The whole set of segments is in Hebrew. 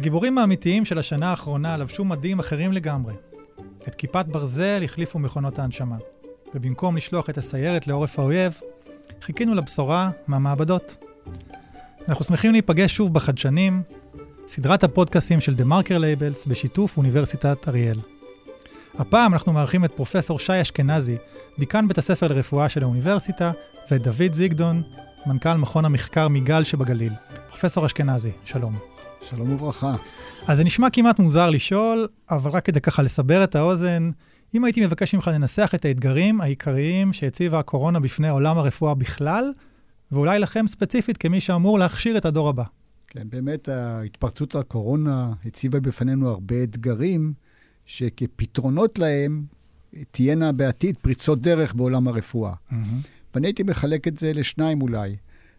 הגיבורים האמיתיים של השנה האחרונה לבשו מדים אחרים לגמרי. את כיפת ברזל החליפו מכונות ההנשמה, ובמקום לשלוח את הסיירת לעורף האויב, חיכינו לבשורה מהמעבדות. אנחנו שמחים להיפגש שוב בחדשנים, סדרת הפודקאסים של מרקר Labels בשיתוף אוניברסיטת אריאל. הפעם אנחנו מארחים את פרופסור שי אשכנזי, דיקן בית הספר לרפואה של האוניברסיטה, ואת דוד זיגדון, מנכ"ל מכון המחקר מיגל שבגליל. פרופסור אשכנזי, שלום. שלום וברכה. אז זה נשמע כמעט מוזר לשאול, אבל רק כדי ככה לסבר את האוזן, אם הייתי מבקש ממך לנסח את האתגרים העיקריים שהציבה הקורונה בפני עולם הרפואה בכלל, ואולי לכם ספציפית כמי שאמור להכשיר את הדור הבא. כן, באמת התפרצות הקורונה הציבה בפנינו הרבה אתגרים, שכפתרונות להם תהיינה בעתיד פריצות דרך בעולם הרפואה. Mm-hmm. ואני הייתי מחלק את זה לשניים אולי.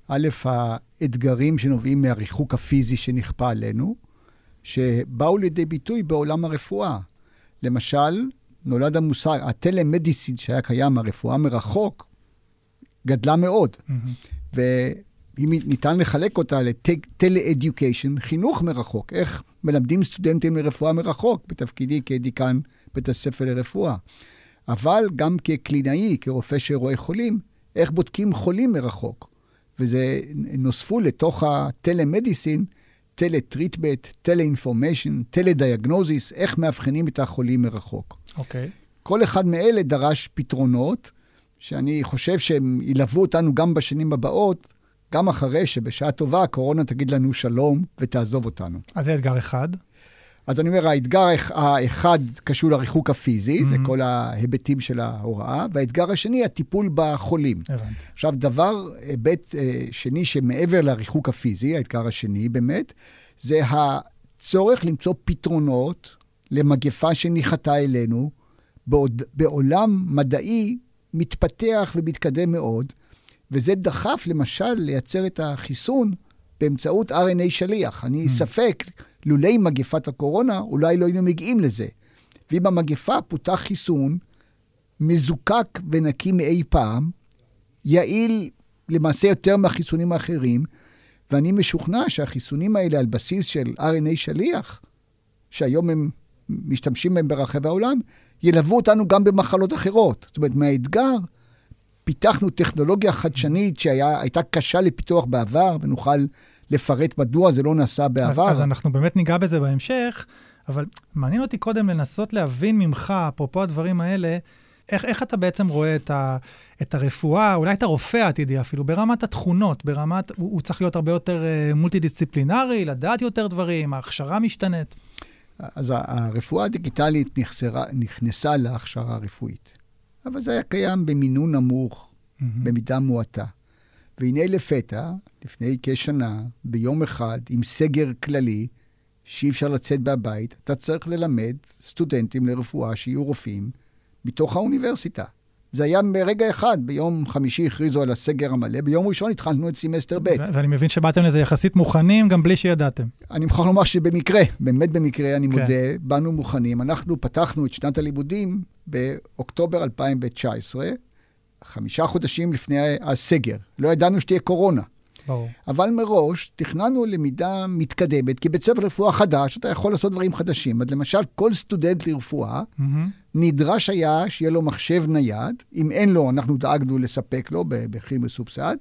א', האתגרים שנובעים מהריחוק הפיזי שנכפה עלינו, שבאו לידי ביטוי בעולם הרפואה. למשל, נולד המושג, הטלמדיסין שהיה קיים, הרפואה מרחוק, גדלה מאוד. Mm-hmm. ואם ניתן לחלק אותה לטלה-אדיוקיישן, חינוך מרחוק, איך מלמדים סטודנטים לרפואה מרחוק, בתפקידי כדיקן בית הספר לרפואה. אבל גם כקלינאי, כרופא שרואה חולים, איך בודקים חולים מרחוק. וזה נוספו לתוך ה telemedicine, teletreatment, teleinformation, telediagnosis, איך מאבחנים את החולים מרחוק. אוקיי. Okay. כל אחד מאלה דרש פתרונות, שאני חושב שהם ילוו אותנו גם בשנים הבאות, גם אחרי שבשעה טובה הקורונה תגיד לנו שלום ותעזוב אותנו. אז זה אתגר אחד. אז אני אומר, האתגר האחד קשור לריחוק הפיזי, mm-hmm. זה כל ההיבטים של ההוראה, והאתגר השני, הטיפול בחולים. הבנתי. עכשיו, דבר, היבט אה, שני שמעבר לריחוק הפיזי, האתגר השני באמת, זה הצורך למצוא פתרונות למגפה שניחתה אלינו בעוד, בעולם מדעי מתפתח ומתקדם מאוד, וזה דחף, למשל, לייצר את החיסון באמצעות RNA שליח. אני mm. ספק, לולי מגפת הקורונה, אולי לא היינו מגיעים לזה. ואם המגפה פותח חיסון מזוקק ונקי מאי פעם, יעיל למעשה יותר מהחיסונים האחרים, ואני משוכנע שהחיסונים האלה על בסיס של RNA שליח, שהיום הם משתמשים בהם ברחבי העולם, ילוו אותנו גם במחלות אחרות. זאת אומרת, מהאתגר, פיתחנו טכנולוגיה חדשנית שהייתה קשה לפיתוח בעבר, ונוכל לפרט מדוע זה לא נעשה בעבר. אז, אז אנחנו באמת ניגע בזה בהמשך, אבל מעניין אותי קודם לנסות להבין ממך, אפרופו הדברים האלה, איך, איך אתה בעצם רואה את, ה, את הרפואה, אולי את הרופא העתידי אפילו, ברמת התכונות, ברמת, הוא, הוא צריך להיות הרבה יותר uh, מולטי-דיסציפלינרי, לדעת יותר דברים, ההכשרה משתנית. אז הרפואה הדיגיטלית נחסרה, נכנסה להכשרה הרפואית, אבל זה היה קיים במינון נמוך, mm-hmm. במידה מועטה. והנה לפתע, לפני כשנה, ביום אחד, עם סגר כללי, שאי אפשר לצאת מהבית, אתה צריך ללמד סטודנטים לרפואה שיהיו רופאים מתוך האוניברסיטה. זה היה ברגע אחד, ביום חמישי הכריזו על הסגר המלא, ביום ראשון התחלנו את סמסטר ב'. ואני מבין שבאתם לזה יחסית מוכנים, גם בלי שידעתם. אני מוכרח לומר שבמקרה, באמת במקרה, אני כן. מודה, באנו מוכנים. אנחנו פתחנו את שנת הלימודים באוקטובר 2019, חמישה חודשים לפני הסגר. לא ידענו שתהיה קורונה. ברור. אבל מראש תכננו למידה מתקדמת, כי בית ספר רפואה חדש, אתה יכול לעשות דברים חדשים. אז למשל, כל סטודנט לרפואה mm-hmm. נדרש היה שיהיה לו מחשב נייד. אם אין לו, אנחנו דאגנו לספק לו במחיר מסובסד.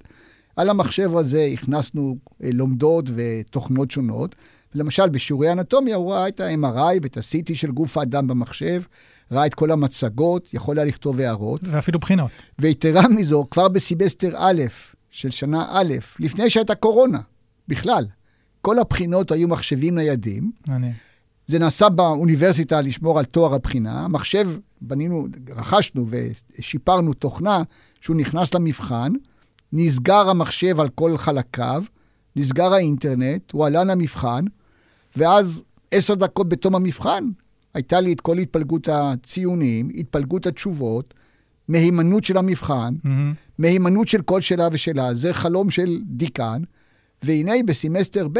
על המחשב הזה הכנסנו אה, לומדות ותוכנות שונות. למשל, בשיעורי אנטומיה הוא ראה את ה-MRI ואת ה-CT של גוף האדם במחשב, ראה את כל המצגות, יכול היה לכתוב הערות. ואפילו בחינות. ויתרה מזו, כבר בסמסטר א', של שנה א', לפני שהייתה קורונה, בכלל. כל הבחינות היו מחשבים ניידים. מעניין. זה נעשה באוניברסיטה לשמור על תואר הבחינה. המחשב, בנינו, רכשנו ושיפרנו תוכנה שהוא נכנס למבחן, נסגר המחשב על כל חלקיו, נסגר האינטרנט, הוא עלה למבחן, ואז עשר דקות בתום המבחן, הייתה לי את כל התפלגות הציונים, התפלגות התשובות, מהימנות של המבחן, mm-hmm. מהימנות של כל שאלה ושאלה, זה חלום של דיקן, והנה בסמסטר ב'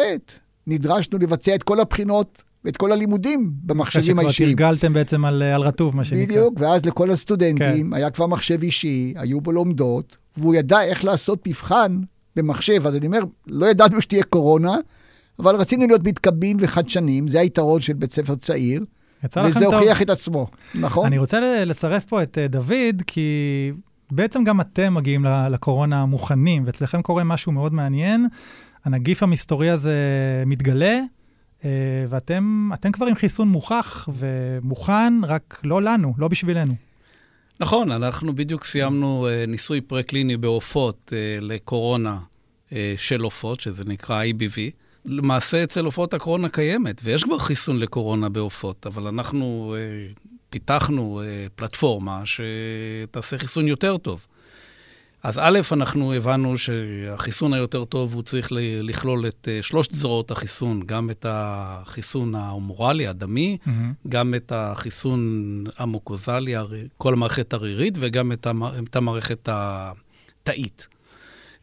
נדרשנו לבצע את כל הבחינות ואת כל הלימודים במחשבים האישיים. שכבר תרגלתם בעצם על, על רטוב, מה שנקרא. בדיוק, ואז לכל הסטודנטים כן. היה כבר מחשב אישי, היו בו לומדות, והוא ידע איך לעשות מבחן במחשב. אז אני אומר, לא ידענו שתהיה קורונה, אבל רצינו להיות מתקבעים וחדשנים, זה היתרון של בית ספר צעיר. יצא לכם וזה טוב. הוכיח את עצמו, נכון? אני רוצה לצרף פה את אה, דוד, כי בעצם גם אתם מגיעים לקורונה מוכנים, ואצלכם קורה משהו מאוד מעניין. הנגיף המסתורי הזה מתגלה, אה, ואתם אתם כבר עם חיסון מוכח ומוכן, רק לא לנו, לא בשבילנו. נכון, אנחנו בדיוק סיימנו אה, ניסוי פרה-קליני בעופות לקורונה של עופות, שזה נקרא IBV. למעשה אצל עופות הקורונה קיימת, ויש כבר חיסון לקורונה בעופות, אבל אנחנו אה, פיתחנו אה, פלטפורמה שתעשה חיסון יותר טוב. אז א', אנחנו הבנו שהחיסון היותר טוב, הוא צריך לכלול את אה, שלושת זרועות החיסון, גם את החיסון ההומורלי, הדמי, גם את החיסון המוקוזלי, כל המערכת הרירית, וגם. את המערכת התאית.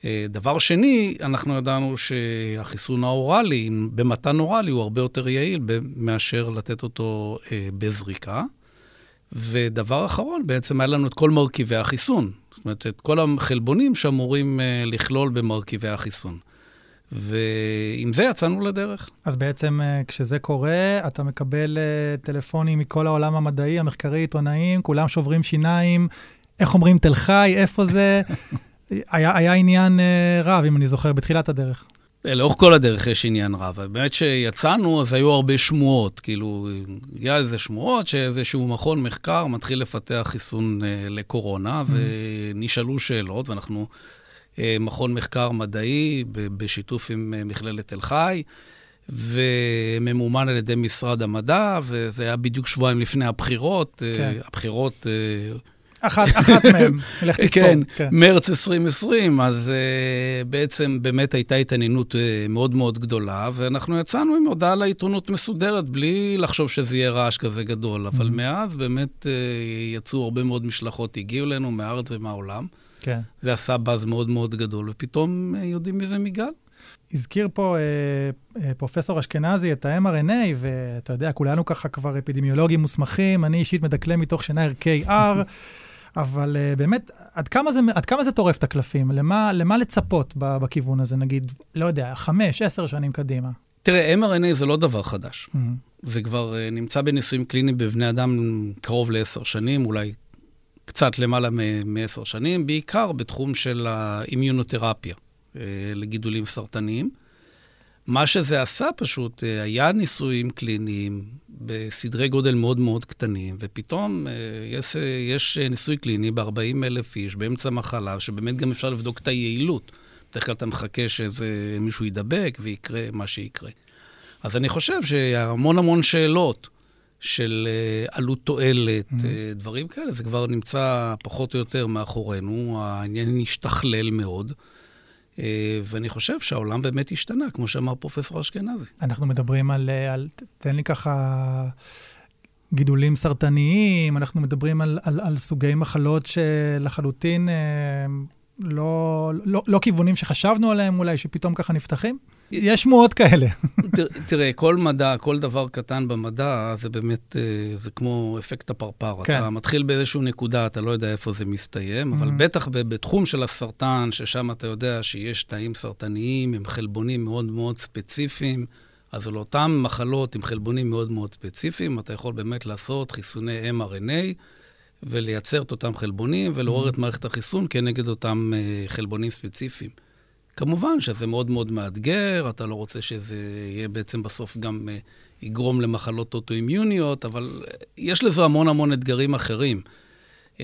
אה, דבר שני, אנחנו ידענו שהחיסון האוראלי, במתן אוראלי, הוא הרבה יותר יעיל מאשר לתת אותו אה, בזריקה. ודבר אחרון, בעצם היה לנו את כל מרכיבי החיסון. זאת אומרת, את כל החלבונים שאמורים אה, לכלול במרכיבי החיסון. ועם זה יצאנו לדרך. אז בעצם כשזה קורה, אתה מקבל טלפונים מכל העולם המדעי, המחקרי, עיתונאים, כולם שוברים שיניים. איך אומרים תל חי, איפה זה? היה, היה עניין אה, רב, אם אני זוכר, בתחילת הדרך. אה, לאורך כל הדרך יש עניין רב. באמת שיצאנו, אז היו הרבה שמועות. כאילו, היה איזה שמועות שאיזשהו מכון מחקר מתחיל לפתח חיסון אה, לקורונה, ונשאלו שאלות, ואנחנו אה, מכון מחקר מדעי ב- בשיתוף עם אה, מכללת תל חי, וממומן על ידי משרד המדע, וזה היה בדיוק שבועיים לפני הבחירות. אה, כן. הבחירות... אה, אחת, אחת מהם, לך תספור. כן, מרץ 2020, אז uh, בעצם באמת הייתה התעניינות uh, מאוד מאוד גדולה, ואנחנו יצאנו עם הודעה לעיתונות מסודרת, בלי לחשוב שזה יהיה רעש כזה גדול. אבל Mhm. מאז באמת uh, יצאו הרבה מאוד משלחות, הגיעו אלינו מהארץ ומהעולם. כן. זה עשה באז מאוד מאוד גדול, ופתאום uh, יודעים מזה מגל. הזכיר פה אה, אה, פרופסור אשכנזי את ה-mRNA, ואתה יודע, כולנו ככה כבר אפידמיולוגים מוסמכים, אני אישית מדקלם מתוך שינה ערכי R, אבל אה, באמת, עד כמה זה, עד כמה זה טורף את הקלפים? למה, למה לצפות בכיוון הזה, נגיד, לא יודע, חמש, עשר שנים קדימה? תראה, mRNA זה לא דבר חדש. Mhm. זה כבר uh, נמצא בניסויים קליניים בבני אדם קרוב לעשר שנים, אולי קצת למעלה מעשר שנים, בעיקר בתחום של האימיונותרפיה uh, לגידולים סרטניים. מה שזה עשה פשוט, uh, היה ניסויים קליניים בסדרי גודל מאוד מאוד קטנים, ופתאום uh, יש, uh, יש ניסוי קליני ב-40 אלף איש באמצע מחלה, שבאמת גם אפשר לבדוק את היעילות. בדרך כלל אתה מחכה שאיזה מישהו יידבק ויקרה מה שיקרה. אז אני חושב שהמון המון שאלות של אה, עלות תועלת, Mhm. אה, דברים כאלה, זה כבר נמצא פחות או יותר מאחורינו, העניין השתכלל מאוד, אה, ואני חושב שהעולם באמת השתנה, כמו שאמר פרופסור אשכנזי. אנחנו מדברים על, אה, על, תן לי ככה, גידולים סרטניים, אנחנו מדברים על, על, על סוגי מחלות שלחלוטין אה, לא, לא, לא כיוונים שחשבנו עליהם אולי, שפתאום ככה נפתחים? יש שמועות כאלה. תראה, כל מדע, כל דבר קטן במדע, זה באמת, אה, זה כמו אפקט הפרפר. כן. אתה מתחיל באיזושהי נקודה, אתה לא יודע איפה זה מסתיים, אבל Mhm. בטח בתחום של הסרטן, ששם אתה יודע שיש תאים סרטניים עם חלבונים מאוד מאוד ספציפיים, אז על אותן מחלות עם חלבונים מאוד מאוד ספציפיים, אתה יכול באמת לעשות חיסוני mRNA ולייצר את אותם חלבונים ולעורר את מערכת החיסון כנגד אותם אה, חלבונים ספציפיים. כמובן שזה מאוד מאוד מאתגר, אתה לא רוצה שזה יהיה בעצם בסוף גם אה, יגרום למחלות אוטואימיוניות, אבל אה, יש לזה המון המון אתגרים אחרים.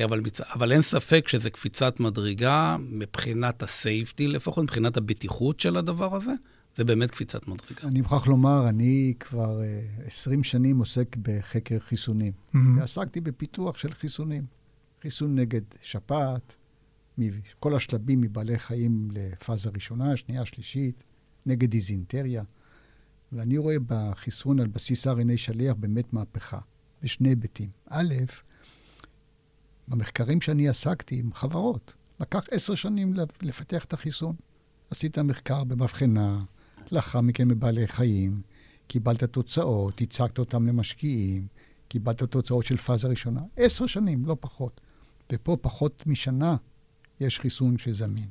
אבל. אבל אין ספק שזה קפיצת מדרגה מבחינת הסייפטי, לפחות מבחינת הבטיחות של הדבר הזה, זה באמת קפיצת מדרגה. אני מוכרח לומר, אני כבר uh, 20 שנים עוסק בחקר חיסונים. מהמם. ועסקתי בפיתוח של חיסונים. חיסון נגד שפעת, כל השלבים מבעלי חיים לפאזה ראשונה, שנייה, שלישית, נגד דיזינטריה. ואני רואה בחיסון על בסיס RNA שליח באמת מהפכה, בשני היבטים. א', במחקרים שאני עסקתי עם חברות, לקח עשר שנים לפתח את החיסון. עשית מחקר במבחנה, לאחר מכן בבעלי חיים, קיבלת תוצאות, הצגת אותם למשקיעים, קיבלת תוצאות של פאזה ראשונה. עשר שנים, לא פחות. ופה פחות משנה יש חיסון שזמין.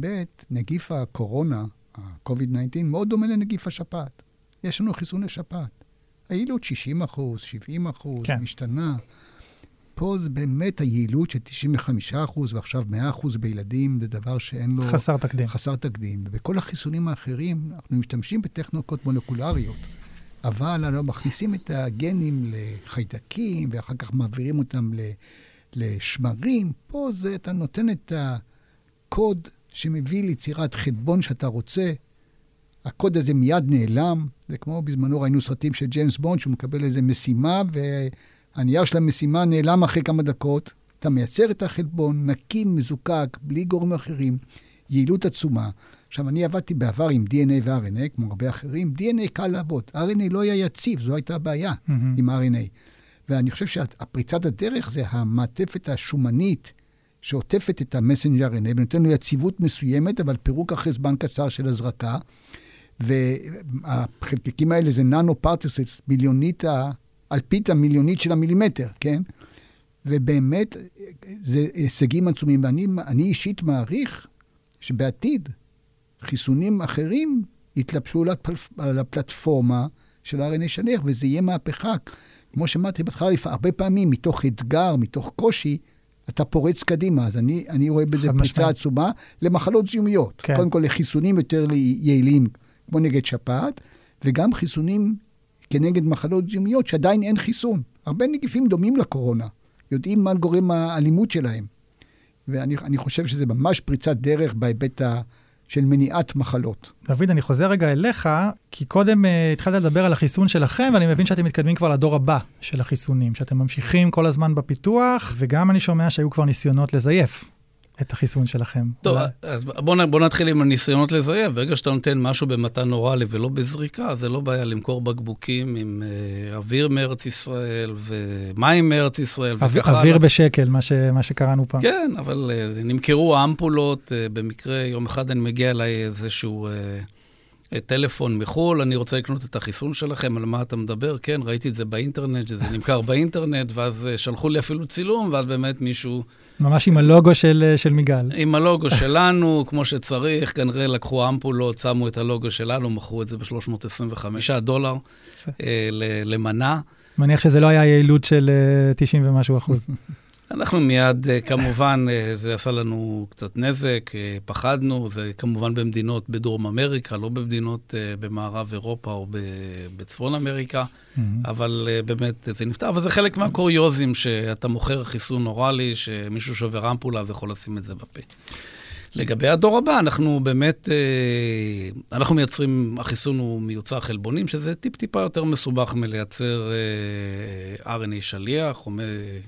ב', נגיף הקורונה ה-COVID-19 מאוד דומה לנגיף השפעת. יש לנו חיסון לשפעת. היעילות 60 אחוז, 70 אחוז, כן. משתנה. פה זה באמת היעילות של 95 אחוז ועכשיו 100 אחוז בילדים, זה דבר שאין לו... חסר תקדים. חסר תקדים. ובכל החיסונים האחרים, אנחנו משתמשים בטכניקות מולקולריות, אבל אנחנו מכניסים את הגנים לחיידקים, ואחר כך מעבירים אותם לשמרים. פה זה, אתה נותן את הקוד שמביא ליצירת חלבון שאתה רוצה. הקוד הזה מיד נעלם. זה כמו בזמנו ראינו סרטים של ג'יימס בונד, שהוא מקבל איזו משימה, והנייר של המשימה נעלם אחרי כמה דקות. אתה מייצר את החלבון, נקי, מזוקק, בלי גורמים אחרים, יעילות עצומה. עכשיו, אני עבדתי בעבר עם DNA ו-RNA, כמו הרבה אחרים. DNA קל לעבוד. RNA לא היה יציב, זו הייתה הבעיה mm-hmm. עם RNA. ואני חושב שהפריצת הדרך זה המעטפת השומנית שעוטפת את המסנג'ר RNA ונותן לו יציבות מסוימת, אבל פירוק אחרי זמן קצר של הזרקה. והחלקיקים האלה זה ננו פרטיסטס, מיליונית, האלפית המיליונית של המילימטר, כן? ובאמת, זה הישגים עצומים. ואני אישית מעריך שבעתיד חיסונים אחרים יתלבשו על הפלטפורמה של RNA שליח, וזה יהיה מהפכה. כמו שאמרתי בהתחלה, הרבה פעמים מתוך אתגר, מתוך קושי, אתה פורץ קדימה. אז אני, אני רואה בזה פריצה עצומה למחלות זיהומיות. כן. קודם כל לחיסונים יותר יעילים, כמו נגד שפעת, וגם חיסונים כנגד מחלות זיהומיות שעדיין אין חיסון. הרבה נגיפים דומים לקורונה, יודעים מה גורם האלימות שלהם. ואני חושב שזה ממש פריצת דרך בהיבט ה... של מניעת מחלות. דוד, אני חוזר רגע אליך, כי קודם uh, התחלת לדבר על החיסון שלכם, ואני מבין שאתם מתקדמים כבר לדור הבא של החיסונים, שאתם ממשיכים כל הזמן בפיתוח, וגם אני שומע שהיו כבר ניסיונות לזייף. את החיסון שלכם. טוב, אולי... אז בוא, בוא נתחיל עם הניסיונות לזייף. ברגע שאתה נותן משהו במתן אוראלי ולא בזריקה, זה לא בעיה למכור בקבוקים עם uh, אוויר מארץ ישראל ומים מארץ ישראל. או, אוויר בשקל, מה, ש, מה שקראנו פעם. כן, אבל uh, נמכרו אמפולות. Uh, במקרה, יום אחד אני מגיע אליי איזשהו... Uh, טלפון מחו"ל, אני רוצה לקנות את החיסון שלכם, על מה אתה מדבר? כן, ראיתי את זה באינטרנט, שזה נמכר באינטרנט, ואז שלחו לי אפילו צילום, ואז באמת מישהו ממש עם הלוגו של, אה, של מיגל. עם הלוגו שלנו, כמו שצריך. כנראה לקחו אמפולות, שמו את הלוגו שלנו, מכרו את זה ב-325 דולר אה, למנה. מניח שזה לא היה יעילות של 90 אה, ומשהו אחוז. אנחנו מיד, אה, כמובן, אה, זה עשה לנו קצת נזק, אה, פחדנו, זה כמובן במדינות בדרום אמריקה, לא במדינות במערב אירופה או בצפון אמריקה, mm-hmm. אבל באמת זה נפתר. אבל זה חלק מהקוריוזים שאתה מוכר חיסון אוראלי, שמישהו שובר אמפולה ויכול לשים את זה בפה. לגבי הדור הבא, אנחנו באמת, אנחנו מייצרים, החיסון הוא מיוצר חלבונים, שזה טיפ-טיפה יותר מסובך מלייצר RNA שליח או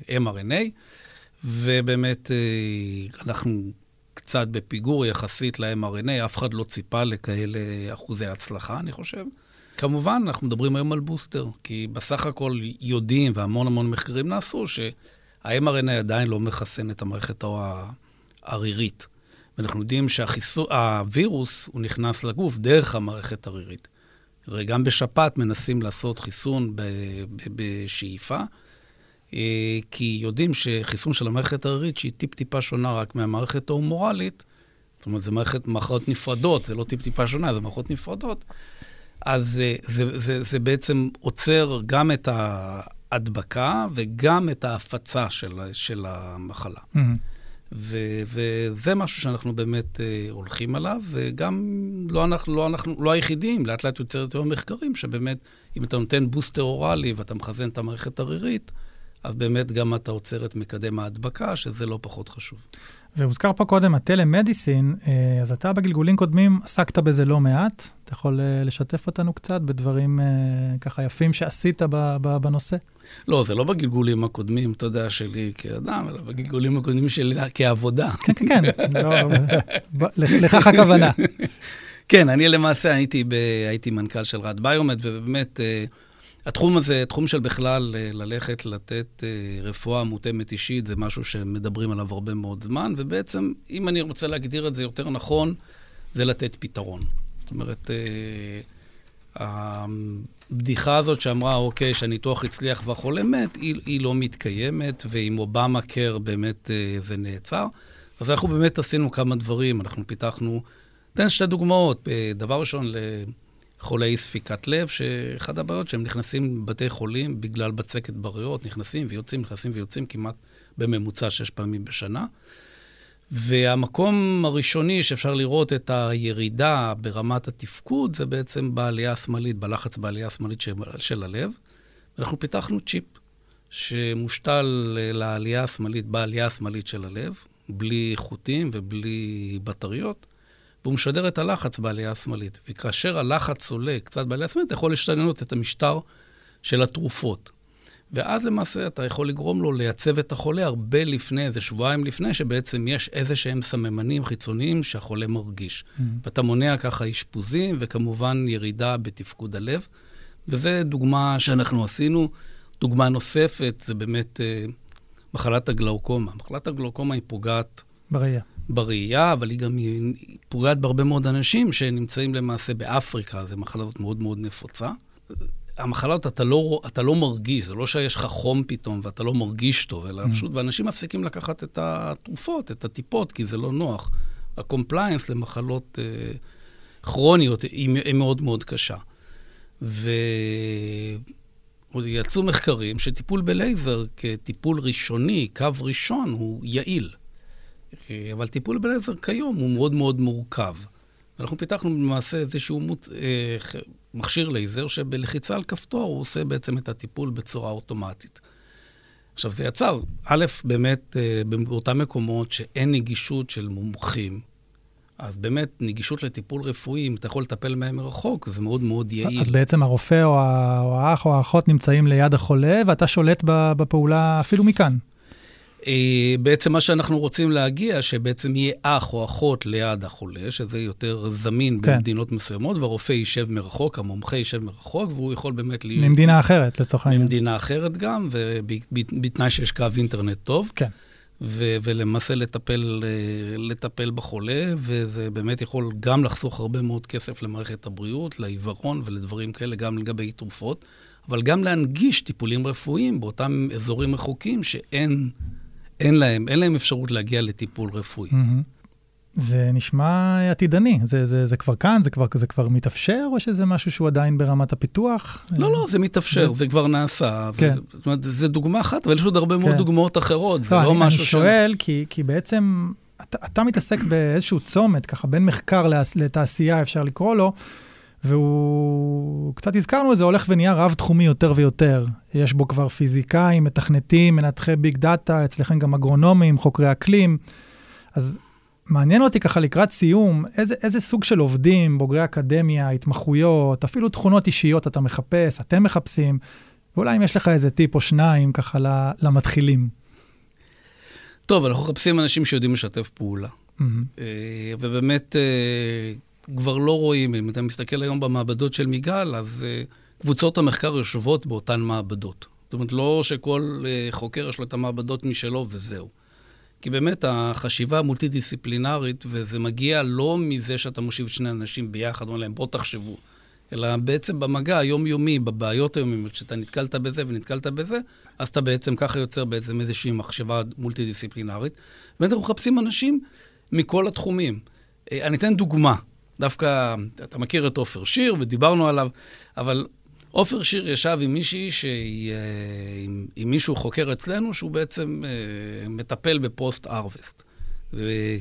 mRNA. ובאמת אה, אנחנו קצת בפיגור יחסית ל-mRNA, אף אחד לא ציפה לכאלה אחוזי הצלחה, אני חושב. כמובן, אנחנו מדברים היום על בוסטר, כי בסך הכל יודעים, והמון המון מחקרים נעשו, שה-mRNA עדיין לא מחסן את המערכת הערירית. ואנחנו יודעים שהווירוס, הוא נכנס לגוף דרך המערכת הערירית. הרי גם בשפעת מנסים לעשות חיסון בשאיפה, כי יודעים שחיסון של המערכת הערירית, שהיא טיפ-טיפה שונה רק מהמערכת ההומורלית, זאת אומרת, זה מערכת, מערכות נפרדות, זה לא טיפ-טיפה שונה, זה מערכות נפרדות, אז זה, זה, זה, זה בעצם עוצר גם את ההדבקה וגם את ההפצה של, של המחלה. Mm-hmm. ו, וזה משהו שאנחנו באמת uh, הולכים עליו, וגם לא אנחנו, לא אנחנו, לא היחידים, לאט לאט יוצר יותר מחקרים, שבאמת, אם אתה נותן בוסטר אוראלי ואתה מכוון את המערכת הרירית, אז באמת גם אתה עוצר את מקדם ההדבקה, שזה לא פחות חשוב. והוזכר פה קודם הטלמדיסין, אה, אז אתה בגלגולים קודמים עסקת בזה לא מעט. אתה יכול אה, לשתף אותנו קצת בדברים אה, ככה יפים שעשית בנושא? לא, זה לא בגלגולים הקודמים, אתה יודע, שלי כאדם, אלא בגלגולים הקודמים שלי כעבודה. כן, כן, כן, לא, לכך הכוונה. כן, אני למעשה הייתי, ב, הייתי מנכ"ל של רד ביומט, ובאמת... התחום הזה, תחום של בכלל אה, ללכת, לתת אה, רפואה מותאמת אישית, זה משהו שמדברים עליו הרבה מאוד זמן, ובעצם, אם אני רוצה להגדיר את זה יותר נכון, זה לתת פתרון. זאת אומרת, אה, הבדיחה הזאת שאמרה, אוקיי, שהניתוח הצליח והחולה מת, היא, היא לא מתקיימת, ועם אובמה קר באמת זה נעצר. אז אנחנו באמת עשינו כמה דברים. אנחנו פיתחנו אתן שתי דוגמאות. דבר ראשון, לחולי ספיקת לב, שאחד הבעיות שהם נכנסים לבתי חולים בגלל בצקת בריאות, נכנסים ויוצאים, נכנסים ויוצאים כמעט בממוצע שש פעמים בשנה. והמקום הראשוני שאפשר לראות את הירידה ברמת התפקוד, זה בעצם בעלייה השמאלית, בלחץ בעלייה השמאלית של, של הלב. אנחנו פיתחנו צ'יפ שמושתל לעלייה השמאלית, בעלייה השמאלית של הלב, בלי חוטים ובלי בטריות, והוא משדר את הלחץ בעלייה השמאלית. וכאשר הלחץ עולה קצת בעלייה השמאלית, אתה יכול להשתנות את המשטר של התרופות. ואז למעשה אתה יכול לגרום לו לייצב את החולה הרבה לפני, איזה שבועיים לפני, שבעצם יש איזה שהם סממנים חיצוניים שהחולה מרגיש. Mm-hmm. ואתה מונע ככה אשפוזים, וכמובן ירידה בתפקוד הלב. וזו דוגמה שאנחנו עשינו. דוגמה נוספת זה באמת uh, מחלת הגלאוקומה. מחלת הגלאוקומה היא פוגעת... בראייה. בראייה, אבל היא גם היא פוגעת בהרבה מאוד אנשים שנמצאים למעשה באפריקה, זו מחלה הזאת מאוד מאוד נפוצה. המחלה הזאת, אתה לא, אתה לא מרגיש, זה לא שיש לך חום פתאום ואתה לא מרגיש טוב, אלא mm. פשוט, ואנשים מפסיקים לקחת את התרופות, את הטיפות, כי זה לא נוח. ה compliance למחלות אה, כרוניות היא, היא מאוד מאוד קשה. ויצאו מחקרים שטיפול בלייזר כטיפול ראשוני, קו ראשון, הוא יעיל. אה, אבל טיפול בלייזר כיום הוא מאוד מאוד מורכב. אנחנו פיתחנו למעשה איזשהו מות, אה, מכשיר לייזר שבלחיצה על כפתור הוא עושה בעצם את הטיפול בצורה אוטומטית. עכשיו, זה יצר, א', באמת, אה, באותם מקומות שאין נגישות של מומחים, אז באמת, נגישות לטיפול רפואי, אם אתה יכול לטפל מהם מרחוק, זה מאוד מאוד יעיל. אז בעצם הרופא או האח או האחות נמצאים ליד החולה, ואתה שולט בפעולה אפילו מכאן. אה, בעצם מה שאנחנו רוצים להגיע, שבעצם יהיה אח או אחות ליד החולה, שזה יותר זמין כן. במדינות מסוימות, והרופא יישב מרחוק, המומחה יישב מרחוק, והוא יכול באמת... ממדינה אחרת, לצורך העניין. ממדינה אחרת גם, ובתנאי שיש קו אינטרנט טוב. כן. ו- ולמעשה לטפל, אה, לטפל בחולה, וזה באמת יכול גם לחסוך הרבה מאוד כסף למערכת הבריאות, לעיוורון ולדברים כאלה, גם לגבי תרופות, אבל גם להנגיש טיפולים רפואיים באותם אזורים רחוקים שאין אין להם, אין להם אפשרות להגיע לטיפול רפואי. Mm-hmm. זה נשמע עתידני, זה, זה, זה כבר כאן, זה כבר, זה כבר מתאפשר, או שזה משהו שהוא עדיין ברמת הפיתוח? לא, לא, זה מתאפשר, זה, זה כבר נעשה. כן. ו... זאת אומרת, זה דוגמה אחת, אבל יש עוד הרבה כן. מאוד דוגמאות אחרות, לא, זה לא אני, משהו אני שואל, ש... כי, כי בעצם אתה, אתה מתעסק באיזשהו צומת, ככה, בין מחקר לתעשייה, אפשר לקרוא לו, והוא, קצת הזכרנו את זה, הולך ונהיה רב-תחומי יותר ויותר. יש בו כבר פיזיקאים, מתכנתים, מנתחי ביג דאטה, אצלכם גם אגרונומים, חוקרי אקלים. אז מעניין אותי ככה לקראת סיום, איזה, איזה סוג של עובדים, בוגרי אקדמיה, התמחויות, אפילו תכונות אישיות אתה מחפש, אתם מחפשים, ואולי אם יש לך איזה טיפ או שניים ככה למתחילים. טוב, אנחנו מחפשים אנשים שיודעים לשתף פעולה. Mm-hmm. ובאמת, אה, כבר לא רואים. אם אתה מסתכל היום במעבדות של מיגל, אז uh, קבוצות המחקר יושבות באותן מעבדות. זאת אומרת, לא שכל uh, חוקר יש לו את המעבדות משלו וזהו. כי באמת החשיבה המולטי-דיסציפלינרית, וזה מגיע לא מזה שאתה מושיב שני אנשים ביחד, אומר להם, בואו תחשבו, אלא בעצם במגע היומיומי, בבעיות היומיומיות, כשאתה נתקלת בזה ונתקלת בזה, אז אתה בעצם ככה יוצר בעצם איזושהי מחשבה מולטי-דיסציפלינרית. באמת אנחנו מחפשים אנשים מכל התחומים. אה, אני אתן דוגמה. דווקא, אתה מכיר את עופר שיר, ודיברנו עליו, אבל עופר שיר ישב עם מישהי שהיא, אה, עם, עם מישהו חוקר אצלנו, שהוא בעצם אה, מטפל בפוסט-ארווסט.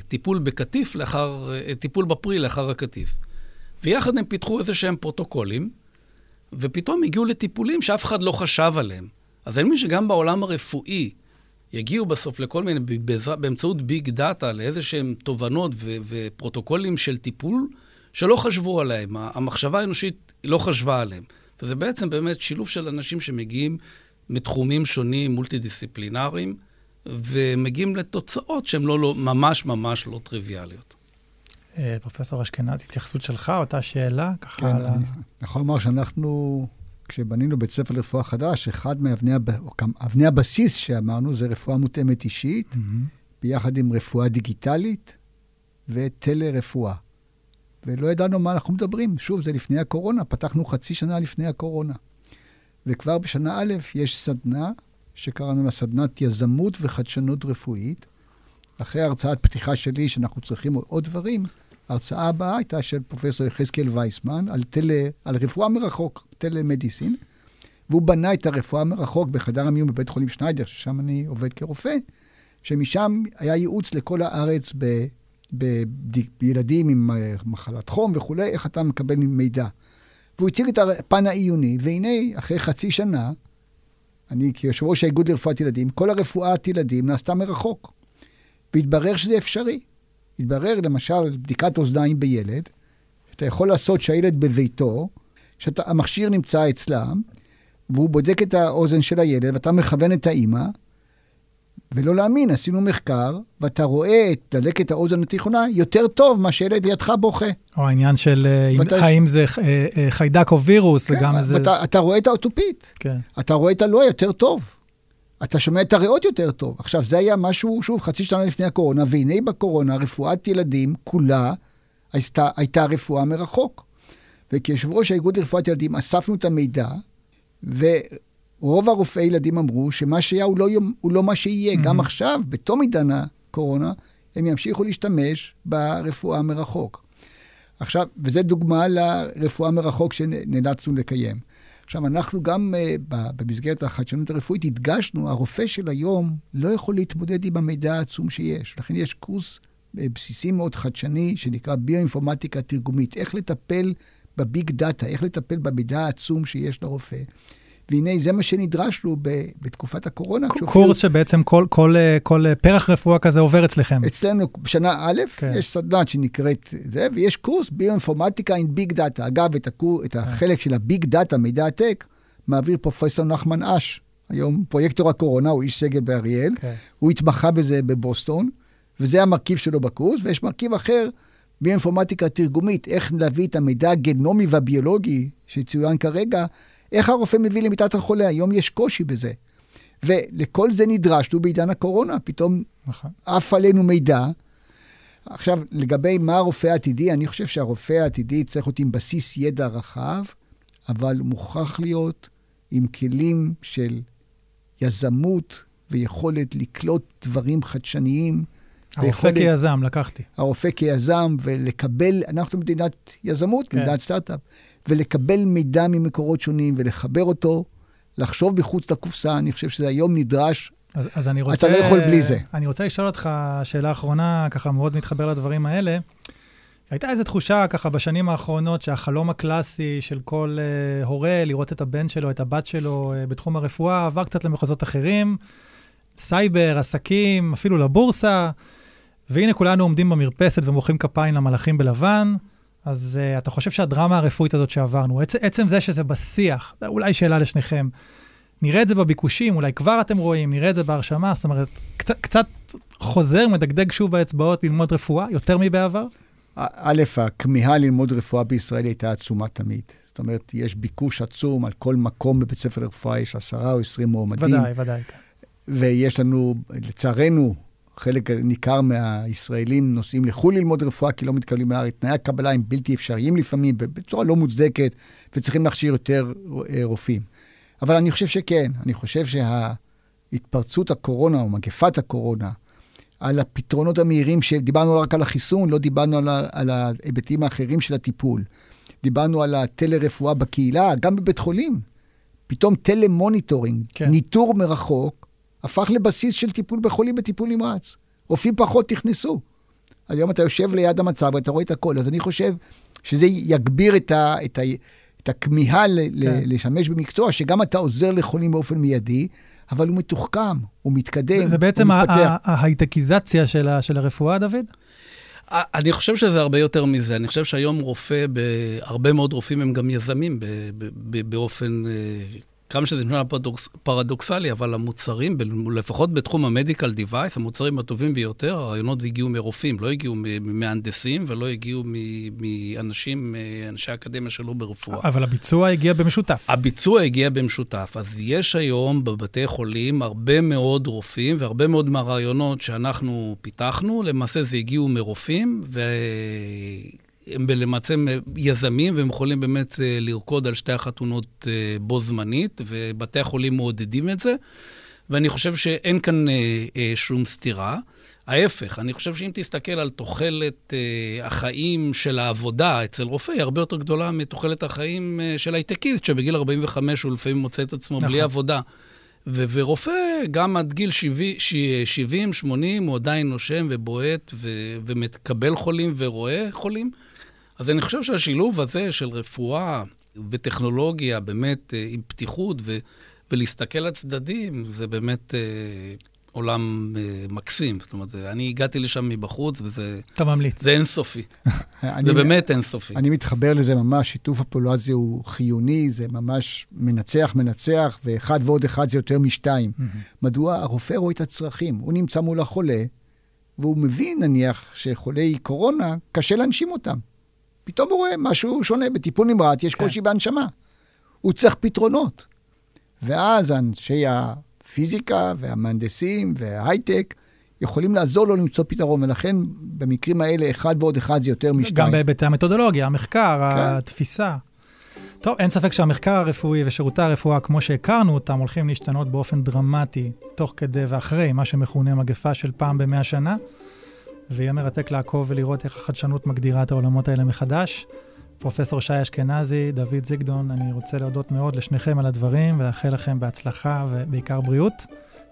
טיפול בקטיף לאחר, אה, טיפול בפרי לאחר הקטיף. ויחד הם פיתחו איזה שהם פרוטוקולים, ופתאום הגיעו לטיפולים שאף אחד לא חשב עליהם. אז אני מבין שגם בעולם הרפואי יגיעו בסוף לכל מיני, באמצעות ביג דאטה, לאיזה שהם תובנות ו- ופרוטוקולים של טיפול, שלא חשבו עליהם. המחשבה האנושית לא חשבה עליהם. וזה בעצם באמת שילוב של אנשים שמגיעים מתחומים שונים, מולטי-דיסציפלינריים, ומגיעים לתוצאות שהן לא, לא, ממש ממש לא טריוויאליות. אה, פרופסור אשכנז, התייחסות שלך, אותה שאלה, ככה כן, על ה... אני יכול לומר שאנחנו, כשבנינו בית ספר לרפואה חדש, אחד מאבני הבסיס שאמרנו זה רפואה מותאמת אישית, mm-hmm. ביחד עם רפואה דיגיטלית וטלרפואה. ולא ידענו מה אנחנו מדברים. שוב, זה לפני הקורונה, פתחנו חצי שנה לפני הקורונה. וכבר בשנה א' יש סדנה, שקראנו לה סדנת יזמות וחדשנות רפואית. אחרי הרצאת פתיחה שלי, שאנחנו צריכים עוד דברים, ההרצאה הבאה הייתה של פרופסור יחזקאל וייסמן על, טל... על רפואה מרחוק, טלמדיסין, והוא בנה את הרפואה מרחוק בחדר המיון בבית חולים שניידר, ששם אני עובד כרופא, שמשם היה ייעוץ לכל הארץ ב... ב... בילדים עם אה, מחלת חום וכולי, איך אתה מקבל מידע. והוא הציג את הפן העיוני, והנה, אחרי חצי שנה, אני כיושב ראש האיגוד לרפואת ילדים, כל הרפואת ילדים נעשתה מרחוק. והתברר שזה אפשרי. התברר, למשל, בדיקת אוזניים בילד, שאתה יכול לעשות שהילד בביתו, שהמכשיר נמצא אצלם, והוא בודק את האוזן של הילד, ואתה מכוון את האימא, ולא להאמין, עשינו מחקר, ואתה רואה את דלקת האוזן התיכונה יותר טוב מה שילד לידך בוכה. או העניין של אה, ואתה... האם זה אה, אה, חיידק או וירוס, כן, וגם איזה... ואתה, אתה רואה את האוטופית. כן. אתה רואה את הלא יותר טוב. אתה שומע את הריאות יותר טוב. עכשיו, זה היה משהו, שוב, חצי שנה לפני הקורונה, והנה בקורונה, רפואת ילדים כולה הייתה, הייתה רפואה מרחוק. וכיושב ראש האיגוד לרפואת ילדים אספנו את המידע, ורוב הרופאי ילדים אמרו שמה שהיה הוא לא, הוא לא מה שיהיה. Mm-hmm. גם עכשיו, בתום עידן הקורונה, הם ימשיכו להשתמש ברפואה מרחוק. עכשיו, וזו דוגמה לרפואה מרחוק שנאלצנו לקיים. עכשיו, אנחנו גם uh, במסגרת החדשנות הרפואית הדגשנו, הרופא של היום לא יכול להתמודד עם המידע העצום שיש. לכן יש קורס uh, בסיסי מאוד חדשני, שנקרא ביואינפורמטיקה תרגומית. איך לטפל ב big data, איך לטפל במידע העצום שיש לרופא. והנה, זה מה שנדרשנו בתקופת הקורונה. קורס שבעצם כל, כל, כל פרח רפואה כזה עובר אצלכם. אצלנו, בשנה א', כן. יש סדנת שנקראת זה, ויש קורס ביואינפורמטיקה עם big data. אגב, את, הקור, את החלק של ה big data, מידע הטק, מעביר פרופסור נחמן אש, היום פרויקטור הקורונה, הוא איש סגל באריאל. כן. הוא התמחה בזה בבוסטון, וזה המרכיב שלו בקורס, ויש מרכיב אחר, ביואינפורמטיקה תרגומית, איך להביא את המידע הגנומי והביולוגי שצוין כרגע, איך הרופא מביא למיטת החולה? היום יש קושי בזה. ולכל זה נדרשנו בעידן הקורונה, פתאום נכון. עף עלינו מידע. עכשיו, לגבי מה הרופא העתידי, אני חושב שהרופא העתידי צריך להיות עם בסיס ידע רחב, אבל מוכרח להיות עם כלים של יזמות ויכולת לקלוט דברים חדשניים. הרופא ויכולת, כיזם, לקחתי. הרופא כיזם, ולקבל, אנחנו מדינת יזמות, כן. מדינת סטארט-אפ. ולקבל מידע ממקורות שונים ולחבר אותו, לחשוב מחוץ לקופסה, אני חושב שזה היום נדרש. אז, אז אני רוצה... אתה לא יכול בלי זה. אני רוצה לשאול אותך שאלה אחרונה, ככה מאוד מתחבר לדברים האלה. הייתה איזו תחושה ככה בשנים האחרונות שהחלום הקלאסי של כל uh, הורה לראות את הבן שלו, את הבת שלו uh, בתחום הרפואה, עבר קצת למחוזות אחרים. סייבר, עסקים, אפילו לבורסה. והנה כולנו עומדים במרפסת ומוחאים כפיים למלאכים בלבן. אז uh, אתה חושב שהדרמה הרפואית הזאת שעברנו, עצ, עצם זה שזה בשיח, אולי שאלה לשניכם, נראה את זה בביקושים, אולי כבר אתם רואים, נראה את זה בהרשמה, זאת אומרת, קצת, קצת חוזר, מדגדג שוב באצבעות ללמוד רפואה, יותר מבעבר? א', הכמיהה ללמוד רפואה בישראל הייתה עצומה תמיד. זאת אומרת, יש ביקוש עצום על כל מקום בבית ספר לרפואה, יש עשרה או עשרים מועמדים. ודאי, ודאי. כן. ויש לנו, לצערנו, חלק ניכר מהישראלים נוסעים לחו"ל ללמוד רפואה כי לא מתקבלים לארץ. תנאי הקבלה הם בלתי אפשריים לפעמים, בצורה לא מוצדקת, וצריכים להכשיר יותר אה, רופאים. אבל אני חושב שכן, אני חושב שהתפרצות הקורונה, או מגפת הקורונה, על הפתרונות המהירים, שדיברנו רק על החיסון, לא דיברנו על, ה, על ההיבטים האחרים של הטיפול. דיברנו על הטלרפואה בקהילה, גם בבית חולים. פתאום telemonitoring, כן. ניטור מרחוק, הפך לבסיס של טיפול בחולים בטיפול נמרץ. רופאים פחות נכנסו. היום אתה יושב ליד המסך ואתה רואה את הכל. אז אני חושב שזה יגביר את, ה, את, ה, את הכמיהה ל, כן. לשמש במקצוע, שגם אתה עוזר לחולים באופן מיידי, אבל הוא מתוחכם, הוא מתקדם, זה, זה בעצם ההייטקיזציה של, של הרפואה, דוד? אני חושב שזה הרבה יותר מזה. אני חושב שהיום רופא, הרבה מאוד רופאים הם גם יזמים באופן אה, כמה שזה נשמע פרדוקס, פרדוקסלי, אבל המוצרים, לפחות בתחום המדיקל דיווייס, המוצרים הטובים ביותר, הרעיונות הגיעו מרופאים, לא הגיעו ממהנדסים ולא הגיעו מאנשים, אנשי אקדמיה שלא ברפואה. אבל הביצוע הגיע במשותף. הביצוע הגיע במשותף. אז יש היום בבתי חולים הרבה מאוד רופאים והרבה מאוד מהרעיונות שאנחנו פיתחנו, למעשה זה הגיעו מרופאים, ו... הם למעשה יזמים, והם יכולים באמת אה, לרקוד על שתי החתונות אה, בו זמנית, ובתי החולים מעודדים את זה, ואני חושב שאין כאן אה, שום סתירה. ההפך, אני חושב שאם תסתכל על תוחלת אה, החיים של העבודה אצל רופא, היא הרבה יותר גדולה מתוחלת החיים אה, של הייטקיסט, שבגיל 45 הוא לפעמים מוצא את עצמו נכון. בלי עבודה. ו- ורופא, גם עד גיל 70, 80, הוא עדיין נושם ובועט ו- ומקבל חולים ורואה חולים. אז אני חושב שהשילוב הזה של רפואה וטכנולוגיה, באמת אה, עם פתיחות ו- ולהסתכל לצדדים, זה באמת אה, עולם אה, מקסים. זאת אומרת, אני הגעתי לשם מבחוץ, וזה... אתה ממליץ. זה אינסופי. זה באמת אינסופי. אני מתחבר לזה ממש, שיתוף הפעולה הזה הוא חיוני, זה ממש מנצח, מנצח, ואחד ועוד אחד זה יותר משתיים. מדוע הרופא רואה את הצרכים? הוא נמצא מול החולה, והוא מבין, נניח, שחולי קורונה, קשה להנשים אותם. פתאום הוא רואה משהו שונה, בטיפול נמרץ יש כן. קושי בהנשמה. הוא צריך פתרונות. ואז אנשי הפיזיקה והמהנדסים וההייטק יכולים לעזור לו למצוא פתרון, ולכן במקרים האלה אחד ועוד אחד זה יותר משתיים. גם בהיבטי המתודולוגיה, המחקר, כן. התפיסה. טוב, אין ספק שהמחקר הרפואי ושירותי הרפואה, כמו שהכרנו אותם, הולכים להשתנות באופן דרמטי, תוך כדי ואחרי מה שמכונה מגפה של פעם במאה שנה, ויהיה מרתק לעקוב ולראות איך החדשנות מגדירה את העולמות האלה מחדש. פרופסור שי אשכנזי, דוד זיגדון, אני רוצה להודות מאוד לשניכם על הדברים ולאחל לכם בהצלחה ובעיקר בריאות.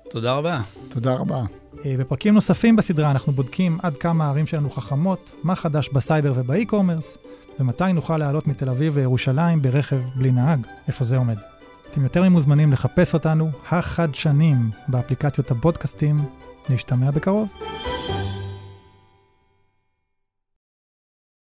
תודה רבה. תודה רבה. אה, בפרקים נוספים בסדרה אנחנו בודקים עד כמה הערים שלנו חכמות, מה חדש בסייבר ובאי-קומרס, ומתי נוכל לעלות מתל אביב לירושלים ברכב בלי נהג, איפה זה עומד. אתם יותר ממוזמנים לחפש אותנו, החדשנים, באפליקציות הפודקאסטים. נשתמע בקרוב.